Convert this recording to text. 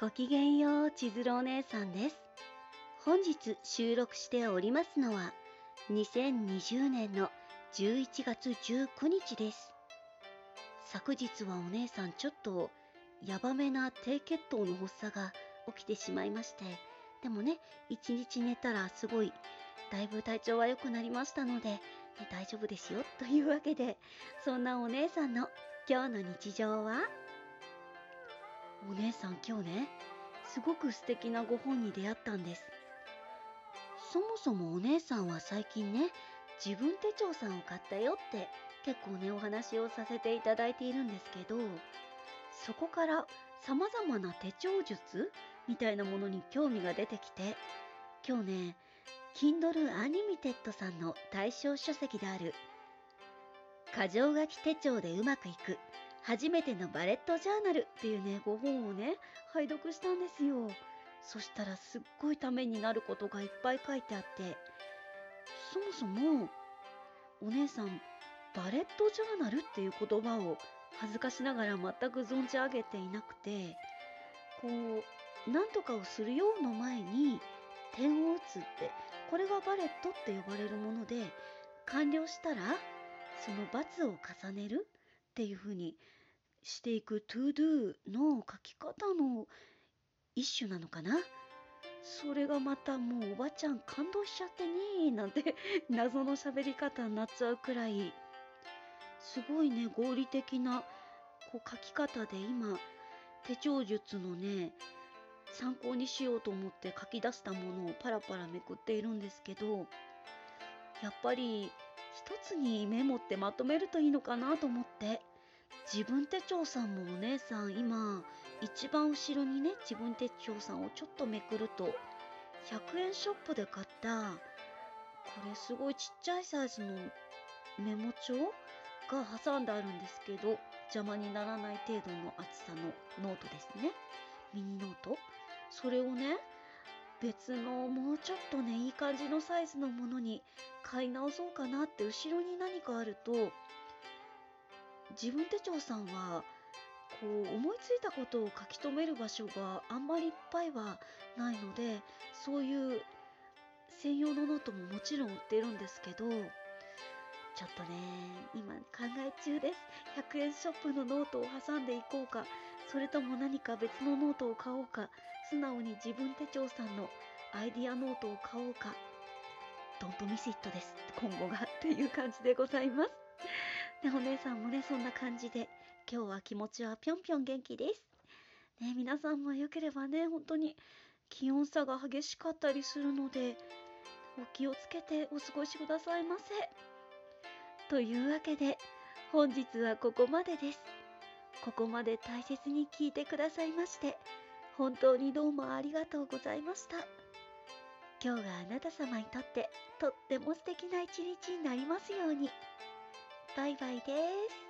ごきげんよう千鶴お姉さんです。本日収録しておりますのは2020年の11月19日です。昨日はお姉さんちょっとヤバめな低血糖の発作が起きてしまいましてでもね一日寝たらすごいだいぶ体調は良くなりましたので、ね、大丈夫ですよというわけでそんなお姉さんの今日の日常は？お姉さん今日ねすごく素敵なご本に出会ったんです。そもそもお姉さんは最近ね自分手帳さんを買ったよって結構ねお話をさせていただいているんですけどそこから様々な手帳術みたいなものに興味が出てきて今日ね Kindle Unlimited さんの対象書籍である箇条書き手帳でうまくいく初めてのバレットジャーナルっていうね、ご本をね、拝読したんですよ。そしたらすっごいためになることがいっぱい書いてあって、そもそも、お姉さん、バレットジャーナルっていう言葉を恥ずかしながら全く存じ上げていなくて、こう、なんとかをするようの前に点を打つって、これがバレットって呼ばれるもので、完了したら、その罰を重ねるっていうふうにしていく to do の書き方の一種なのかな？それがまたもうおばちゃん感動しちゃってねなんて 謎の喋り方になっちゃうくらい。すごいね合理的なこう書き方で今手帳術のね参考にしようと思って書き出したものをパラパラめくっているんですけどやっぱり一つにメモってまとめるといいのかなと思って。自分手帳さんもお姉さん今一番後ろにね自分手帳さんをちょっとめくると100円ショップで買ったこれすごいちっちゃいサイズのメモ帳が挟んであるんですけど邪魔にならない程度の厚さのノートですね。ミニノート。それをね別のもうちょっとねいい感じのサイズのものに買い直そうかなって後ろに何かあるとジブン手帳さんはこう思いついたことを書き留める場所があんまりいっぱいはないのでそういう専用のノートももちろん売ってるんですけどちょっとね今考え中です。100円ショップのノートを挟んでいこうかそれとも何か別のノートを買おうか素直にジブン手帳さんのアイディアノートを買おうか Don't miss it です。今後が。っていう感じでございます。ね、お姉さんもね、そんな感じで、今日は気持ちはぴょんぴょん元気です。ね、皆さんもよければね、本当に気温差が激しかったりするので、お気をつけてお過ごしくださいませ。というわけで、本日はここまでです。ここまで大切に聞いてくださいまして、本当にどうもありがとうございました。今日があなた様にとってとっても素敵な一日になりますように。バイバイです。